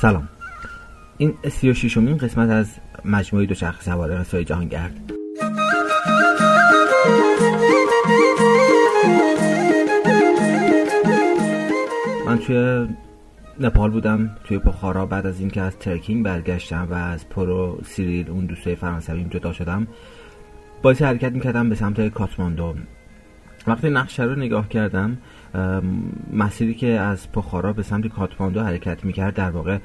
سلام. این سی و قسمت از مجموعه دو شخص سواره رسای جهانگرد. من توی نپال بودم توی پخارا بعد از اینکه از ترکینگ برگشتم و از پرو سیریل اون دوستای فرانسویم جدا شدم باعث حرکت می‌کردم به سمت کاتماندو. وقتی نقشه رو نگاه کردم مسیری که از پخارا به سمت کاتماندو حرکت می‌کرد در واقع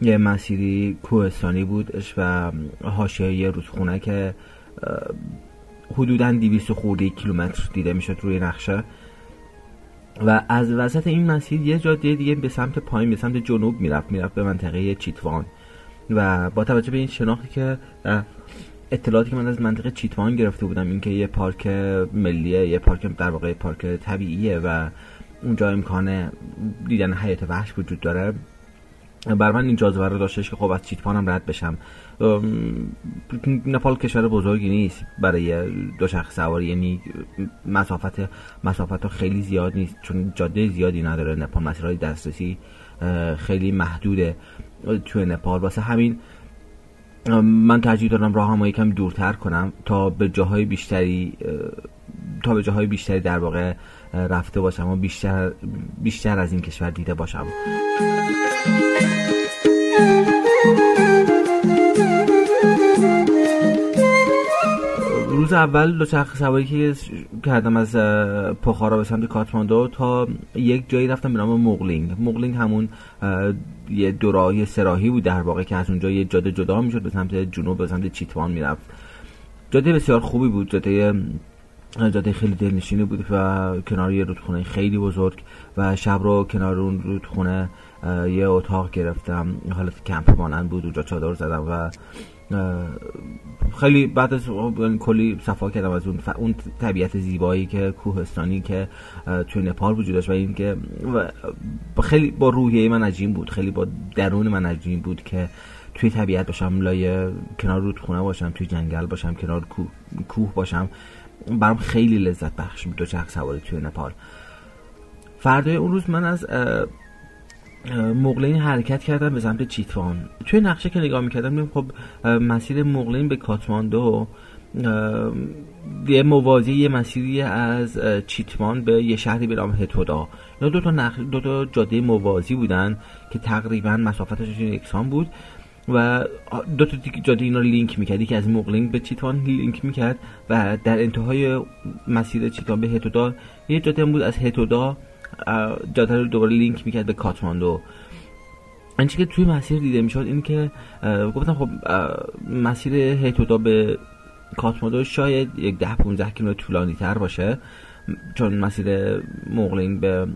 یه مسیری کوهستانی بودش و حاشیه یه رودخونه که حدودا 200 خورده کیلومتر دیده می‌شد روی نقشه. و از وسط این مسیر یه جاده دیگه به سمت پایین به سمت جنوب می‌رفت می‌رفت به منطقه چیتوان. و با توجه به این شناختی که اطلاعاتی که من از منطقه چیتوان گرفته بودم اینکه یه پارک ملیه یه پارک در واقع پارک طبیعیه و اونجا امکان دیدن حیات وحش وجود داره. بر من این جاذبه رو داشتش که خب از چیتپانم رد بشم. نپال کشور بزرگی نیست برای دو شخص سواری یعنی مسافت مسافت ها خیلی زیاد نیست چون جاده زیادی نداره. نپال مسیرهای دسترسی خیلی محدوده توی نپال واسه همین من ترجیح دارم راه هم یکم دورتر کنم تا به جاهای بیشتری تا به جاهای بیشتری در واقع رفته باشم و بیشتر بیشتر از این کشور دیده باشم. روز اول دوچرخه سواری که کردم از پخارا به سمت کاتماندو تا یک جایی رفتم به نام مغلینگ. مغلینگ همون یه دوراهی سراحی بود در واقع که از اونجا یه جاده جدا می‌شد به سمت جنوب به سمت چیتوان می‌رفت. جاده بسیار خوبی بود جاده جاده خیلی دلنشینی بود و کنار یه رودخونه خیلی بزرگ و شب رو کنار اون رودخونه یه اتاق گرفتم. حالت کمپ مانند بود اونجا چادر زدم و خیلی بعد از کلی صفا کردم از اون اون طبیعت زیبایی که کوهستانی که توی نپال وجود داشت و اینکه خیلی با روحیه من عجیب بود خیلی با درون من عجیب بود که توی طبیعت باشم لای کنار رودخونه باشم توی جنگل باشم کنار کوه باشم. برام خیلی لذت بخش بود دو چرخ سواری توی نپال. فردای اون روز من از مغلین حرکت کردم به سمت چیتوان. توی نقشه که نگاه می‌کردم خب مسیر مغلین به کاتماندو یه موازی یه مسیری از چیتمان به یه شهری به نام هتودا. اینا دو تا, نخ... دو تا جاده موازی بودن که تقریبا مسافتشون یکسان بود و دو تا جاده اینا لینک می‌کرد. که از مغلین به چیتوان لینک می‌کرد و در انتهای مسیر چیتوان به هتودا یه جاده بود از هتودا جاده رو دوباره لینک می‌کرد به کاتماندو. اینچه که توی مسیر دیده می‌شد این که گفتم خب مسیر هیتودا به کاتماندو شاید یک ده 15 کیلومتر طولانی تر باشه. چون مسیر مغلین به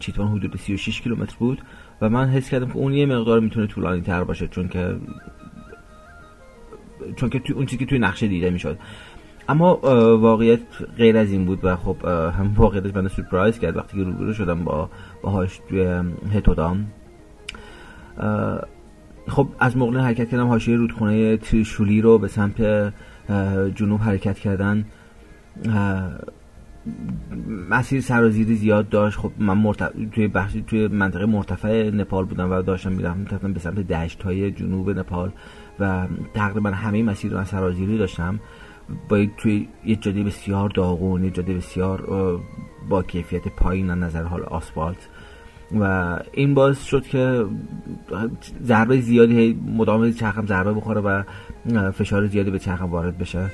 چیتوان حدود 36 کیلومتر بود و من حس کردم که اون یه مقدار می‌تونه طولانی تر باشه چون که چون که اون چیزی که توی نقشه دیده می‌شد. اما واقعیت غیر از این بود و خب هم واقعیتش من سورپرایز کرد وقتی که روبرو شدم با باهاش توی هتودام. خب از موقع حرکت کردم حاشیه رودخونه تریشولی رو به سمت جنوب حرکت کردن. مسیر سرازیری زیاد داشت. خب من مرتف... توی بخشی توی منطقه مرتفع نپال بودم و داشتم می‌رفتم به سمت دشت های جنوب نپال و تقریبا همه مسیر رو سرازیری داشتم. با توی یه جاده بسیار داغون یه جاده بسیار با کیفیت پایین از نظر حال آسفالت. و این باعث شد که ضربه زیادی مدام چرخم ضربه بخوره و فشار زیادی به چرخم وارد بشه.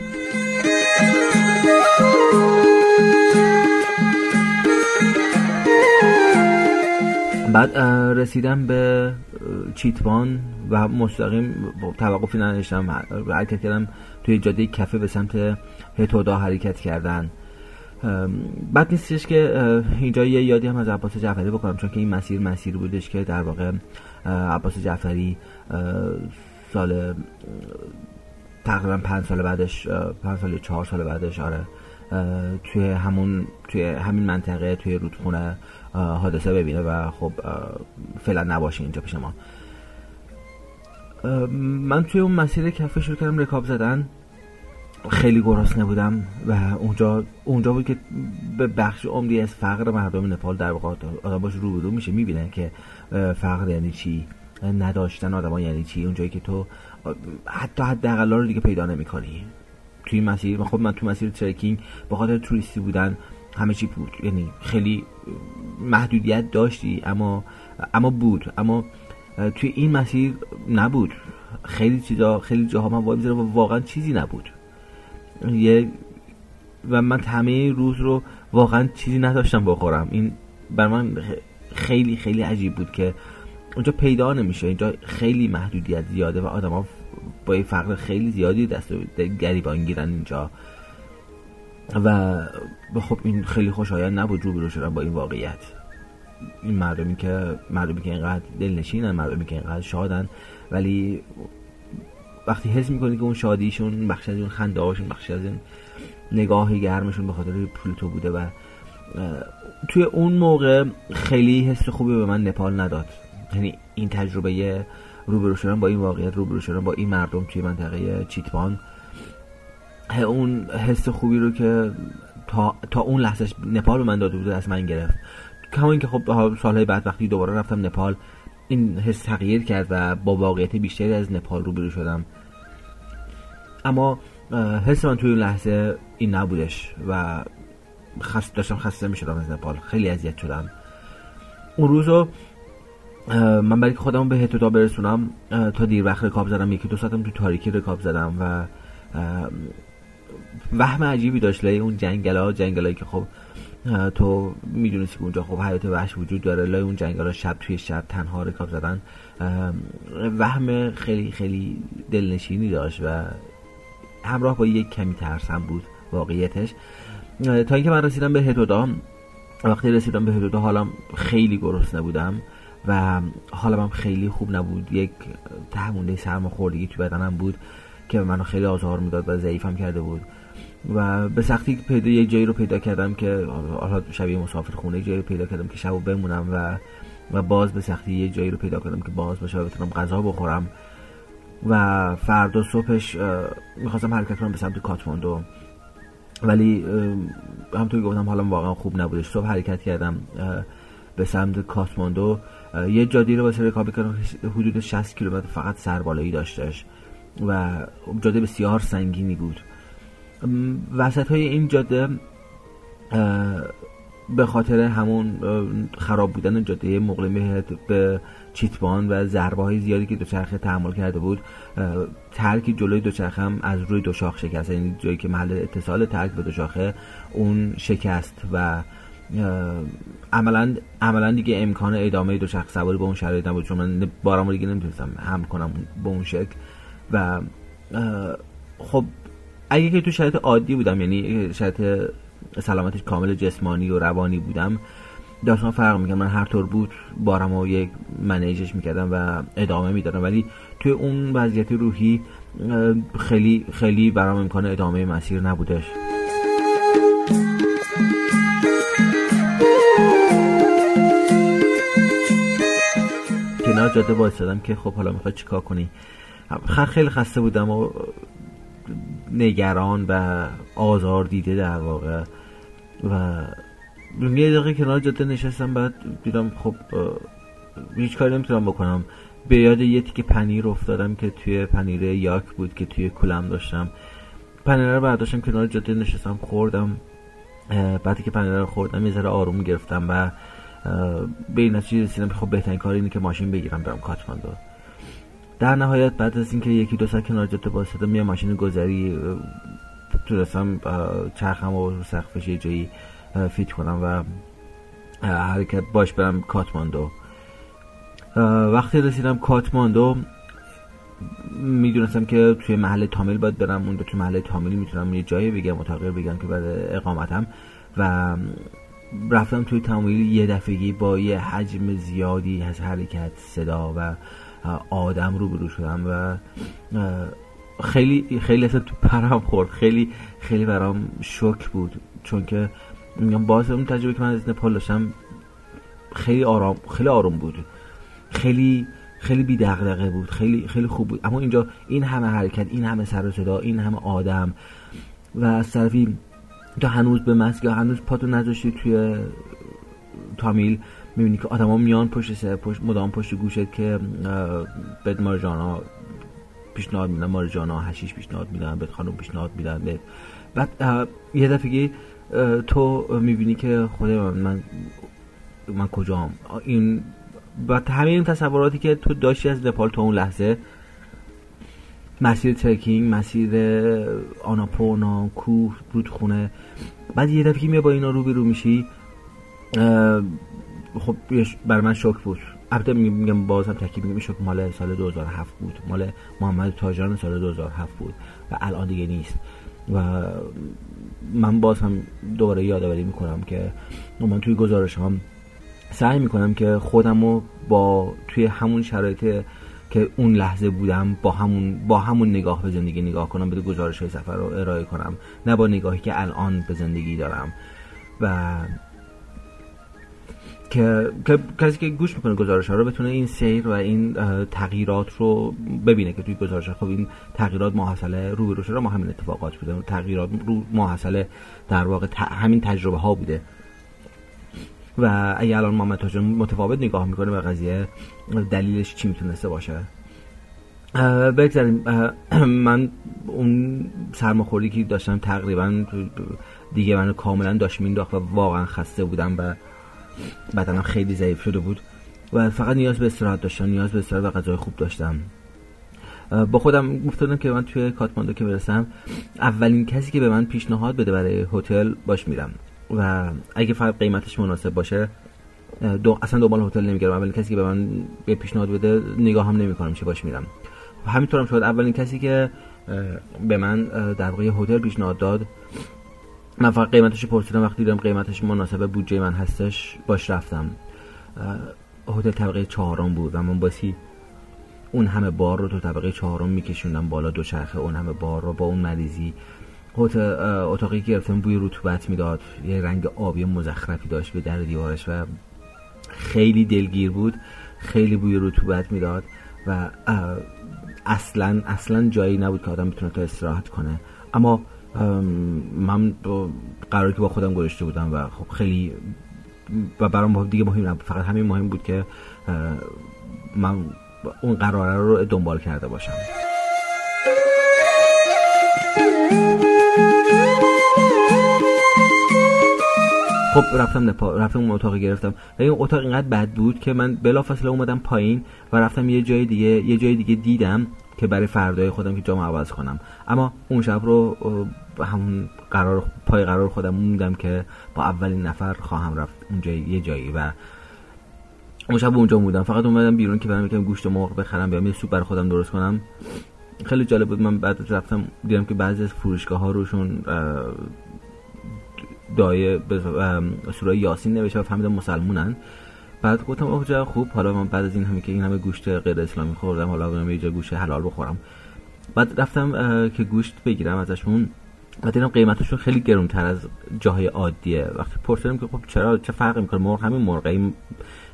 بعد رسیدم به چیتوان و مستقیم توقفی نداشتم. حرکت کردم توی جاده کفه به سمت هتودا حرکت کردن. بعد نیستش که اینجا یه یادی هم از عباس جعفری بکنم چون که این مسیر مسیر بودش که در واقع عباس جعفری سال تقریبا پنج سال بعدش پنج سال چهار سال بعدش آره توی همون توی همین منطقه توی رودخونه حادثه ببینه و خب فعلا نباشه اینجا پیش ما. من توی اون مسیر کفه شروع کردم رکاب زدن. خیلی گرسنه بودم و اونجا اونجا بود که به بخش عمدی از فقر مردم نپال در واقع آدم باش روبرو میشه می‌بینه که فقر یعنی چی؟ نداشتن آدما یعنی چی؟ اونجایی که تو حتی حداقل رو دیگه پیدا نمی‌کنی. توی مسیر خب من تو مسیر ترکینگ به خاطر توریستی بودن همه چی بود. یعنی خیلی محدودیت داشتی اما اما بود. اما توی این مسیر نبود. خیلی چیزا خیلی جاها من وای و واقعا چیزی نبود. یه و من همه روز رو واقعا چیزی نداشتم بخورم. این بر من خیلی خیلی عجیب بود که اونجا پیدا نمیشه. اینجا خیلی محدودیت زیاده و آدم ها با یه فقر خیلی زیادی دست گریبان گیرن اینجا. و خب این خیلی خوشایند نبود رو شدن با این واقعیت. این مردمی که مردمی که اینقدر دلنشینن مردمی که اینقدر شادن ولی وقتی حس می‌کنی که اون شادیشون بخش از اون خنده هاشون بخش از این نگاه گرمشون به خاطر پول تو بوده و توی اون موقع خیلی حس خوبی به من نپال نداد. یعنی این تجربه روبرو شدن با این واقعیت روبرو شدن با این مردم توی منطقه چیتبان اون حس خوبی رو که تا, تا اون لحظه نپال به من داده بوده از من گرفت. کما اینکه خب سالهای بعد وقتی دوباره رفتم نپال. این حس تغییر کرد و با واقعیت بیشتری از نپال روبرو شدم. اما حس من توی اون لحظه این نبودش و خست داشتم خسته می شدم از نپال. خیلی اذیت شدم. اون روزو من برای خودم به هتودا برسونم تا دیر وقت رکاب زدم یکی دو ساعتم تو تاریکی رکاب زدم و وهم عجیبی داشت. لای اون جنگل ها جنگل که خب تو می‌دونستی که اونجا خب حیات وحش وجود داره. لای اون جنگل ها شب توی شب تنها رکاب زدن. وهم خیلی خیلی دلنشینی داشت و همراه با یک کمی ترسم بود واقعیتش. تا اینکه من رسیدم به هدودا. وقتی رسیدم به هدودا حالم خیلی گرسنه بودم و حالم هم خیلی خوب نبود. یک تهمونده سرماخوردگی تو بدنم بود. که منو خیلی آزار می‌داد و ضعیفم کرده بود. و به سختی پیدا یک جایی رو پیدا کردم که حالا شبیه مسافر خونه جایی رو پیدا کردم که شب بمونم و و باز به سختی یه جایی رو پیدا کردم که باز باشه و بتونم غذا بخورم. و فردا صبحش می‌خواستم حرکت کنم به سمت کاتماندو. ولی همونطور گفتم حالم واقعا خوب نبودش. صبح حرکت کردم به سمت کاتماندو. یه جادی رو واسه رکاب کردم حدود 60 کیلومتر فقط سربالایی داشتش. و جاده بسیار سنگینی بود. وسط های این جاده به خاطر همون خراب بودن جاده مقلمه به چیتبان و ضربه های زیادی که دوچرخه تحمل کرده بود ترک جلوی دوچرخه هم از روی دو شاخ شکست. یعنی جایی که محل اتصال ترک به دوچرخه اون شکست و عملا عملا دیگه امکان ادامه دوچرخه سواری با اون شرایط نبود. چون من بارم دیگه نمی‌تونستم هم کنم به اون شکل. و خب اگه که تو شرایط عادی بودم یعنی شرایط سلامتش کامل جسمانی و روانی بودم داستان فرق می‌کنم من هر طور بود بارم و یک منیجش می‌کردم و ادامه می‌دادم. ولی توی اون وضعیت روحی خیلی خیلی برام امکان ادامه مسیر نبودش. کنار جاده وایسادم که خب حالا می‌خواد چیکار کنی؟ خیلی خسته بودم و نگران و آزار دیده در واقع. و یه دقیقه کنار جاده نشستم بعد دیدم خب هیچ کاری نمی‌تونم بکنم. به یاد یه تیکه پنیر افتادم که توی پنیر یاک بود که توی کلم داشتم. پنیر رو برداشتم کنار جاده نشستم خوردم. بعدی که پنیر رو خوردم یه ذره آروم گرفتم و به این نتیجه رسیدم خب بهترین کار اینه که ماشین بگیرم برم کاتماندو. در نهایت بعد از اینکه یکی دو ساعت کنار جاده واسطه یه ماشین گذری تونستم چرخم و رو سقفش یه جایی فیت کنم و حرکت باش برم کاتماندو. وقتی رسیدم کاتماندو می‌دونستم که توی محل تامیل باید برم. اونجا توی محل تامیل می‌تونم یه جایی بگم و بگم که بعد اقامتم. و رفتم توی تامیل یه دفعگی با یه حجم زیادی از حرکت صدا و آدم رو برو شدم و خیلی خیلی اصلا تو پرم خورد. خیلی خیلی برام شوک بود. چون که میگم باز اون تجربه که من از نپال داشتم خیلی آرام خیلی آروم بود. خیلی خیلی بی دغدغه بود. خیلی خیلی خوب بود. اما اینجا این همه حرکت این همه سر و صدا این همه آدم و از طرفی تو هنوز به مسجد هنوز پاتو نذاشتی توی تامیل می‌بینی که آدما میان پشت سر پشت مدام پشت گوشت که بد مارجانا پیشنهاد میدن مارجانا هشیش پیشنهاد میدن به خانم پیشنهاد میدن بعد یه دفعه تو می‌بینی که خدا من من, من کجام؟ این و همه این تصوراتی که تو داشتی از نپال تا اون لحظه مسیر ترکینگ مسیر آناپونا کوه رودخونه بعد یه دفعه میای با اینا رو رو میشی خب بر من شوک بود. البته میگم باز هم تکی میگم شوک مال سال 2007 بود. مال محمد تاجران سال 2007 بود و الان دیگه نیست. و من باز هم دوباره یادآوری می‌کنم که من توی گزارش هم سعی می‌کنم که خودم رو با توی همون شرایط که اون لحظه بودم با همون با همون نگاه به زندگی نگاه کنم به گزارش های سفر رو ارائه کنم. نه با نگاهی که الان به زندگی دارم. و که, کسی که گوش می‌کنه گزارش ها رو بتونه این سیر و این تغییرات رو ببینه که توی گزارش ها. خب این تغییرات ماحصله رو به ما همین اتفاقات بوده. تغییرات رو ماحصله در واقع همین تجربه ها بوده. و اگه الان محمد تاجر متفاوت نگاه می‌کنه به قضیه دلیلش چی می‌تونسته باشه؟ بگذاریم. من اون سرماخوردی که داشتم تقریبا دیگه من کاملا داشت مینداخت و واقعا خسته بودم و بدنم خیلی ضعیف شده بود و فقط نیاز به استراحت داشتم نیاز به استراحت و غذای خوب داشتم. با خودم گفتم که من توی کاتماندو که برسم اولین کسی که به من پیشنهاد بده برای هتل باش میرم. و اگه فقط قیمتش مناسب باشه دو اصلا دنبال هتل نمی‌گیرم اولین کسی که به من به پیشنهاد بده نگاه هم نمی‌کنم چه باش میرم. همینطورم شد. اولین کسی که به من در واقع هتل پیشنهاد داد من فقط قیمتش پرسیدم وقتی دیدم قیمتش مناسب بودجه من هستش باش رفتم. هتل طبقه چهارم بود و من باسی اون همه بار رو تو طبقه چهارم میکشوندم بالا دو چرخه اون همه بار رو با اون مریضی. اتاقی گرفتم بوی رطوبت می‌داد یه رنگ آبی مزخرفی داشت به در دیوارش و خیلی دلگیر بود خیلی بوی رطوبت می‌داد و اصلا اصلا جایی نبود که آدم بتونه تا استراحت کنه. اما من قراری که با خودم گذاشته بودم و خب خیلی و برام دیگه مهم نبود. فقط همین مهم بود که من اون قراره رو دنبال کرده باشم. خب رفتم نپا رفتم اون اتاق گرفتم. و این اتاق اینقدر بد بود که من بلافاصله اومدم پایین و رفتم یه جای دیگه یه جای دیگه دیدم. که برای فردای خودم که جامو عوض کنم. اما اون شب رو همون قرار پای قرار خودم موندم که با اولین نفر خواهم رفت اونجا یه جایی. و اون شب اونجا بودم فقط اومدم بیرون که برم یکم گوشت مرغ بخرم بیام یه سوپ برای خودم درست کنم. خیلی جالب بود. من بعد رفتم دیدم که بعضی از فروشگاه ها روشون دایه سوره یاسین نوشته و فهمیدم مسلمونن. بعد گفتم اوه خوب حالا من بعد از این همه که این همه گوشت غیر اسلامی خوردم حالا برم یه جا گوشت حلال بخورم. بعد رفتم که گوشت بگیرم ازشون. و دیدم قیمتشون خیلی گرونتر از جاهای عادیه. وقتی پرسیدم که خب چرا چه فرقی می‌کنه؟ مرغ همین مرغ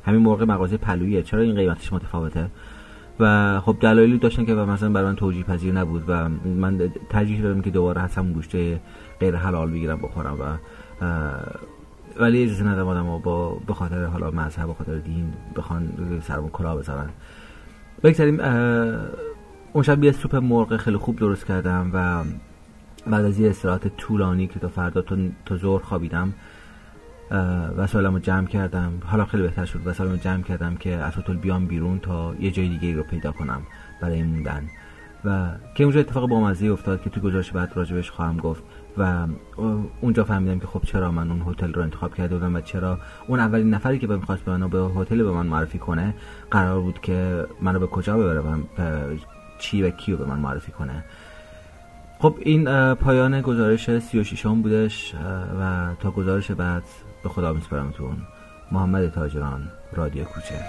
همین مرغ مغازه پلویه چرا این قیمتش متفاوته؟ و خب دلایلی داشتن که مثلا برای من توجیه پذیر نبود و من ترجیح دادم که دوباره همون گوشت غیر حلال بگیرم بخورم و ولی اجازه ندارم آدم با به خاطر حالا مذهب به خاطر دین بخوان سرمون کلا بذارن. بگذاریم اون شب یه سوپ مرغ خیلی خوب درست کردم و بعد از یه استراحت طولانی که تا فردا تا زور خوابیدم وسایلمو جمع کردم. حالا خیلی بهتر شد وسایلمو جمع کردم که از هتل بیام بیرون تا یه جای دیگه رو پیدا کنم برای موندن. و که اونجا اتفاق با مزه افتاد که تو گزارش بعد راجبش خواهم گفت. و اونجا فهمیدم که خب چرا من اون هتل رو انتخاب کرده بودم و چرا اون اولین نفری که می‌خواست به منو به هتل به من معرفی کنه قرار بود که منو به کجا ببره و چی و کیو به من معرفی کنه. خب این پایان گزارش 36 هم بودش و تا گزارش بعد به خدا میسپرمتون محمد تاجران رادیو کوچه.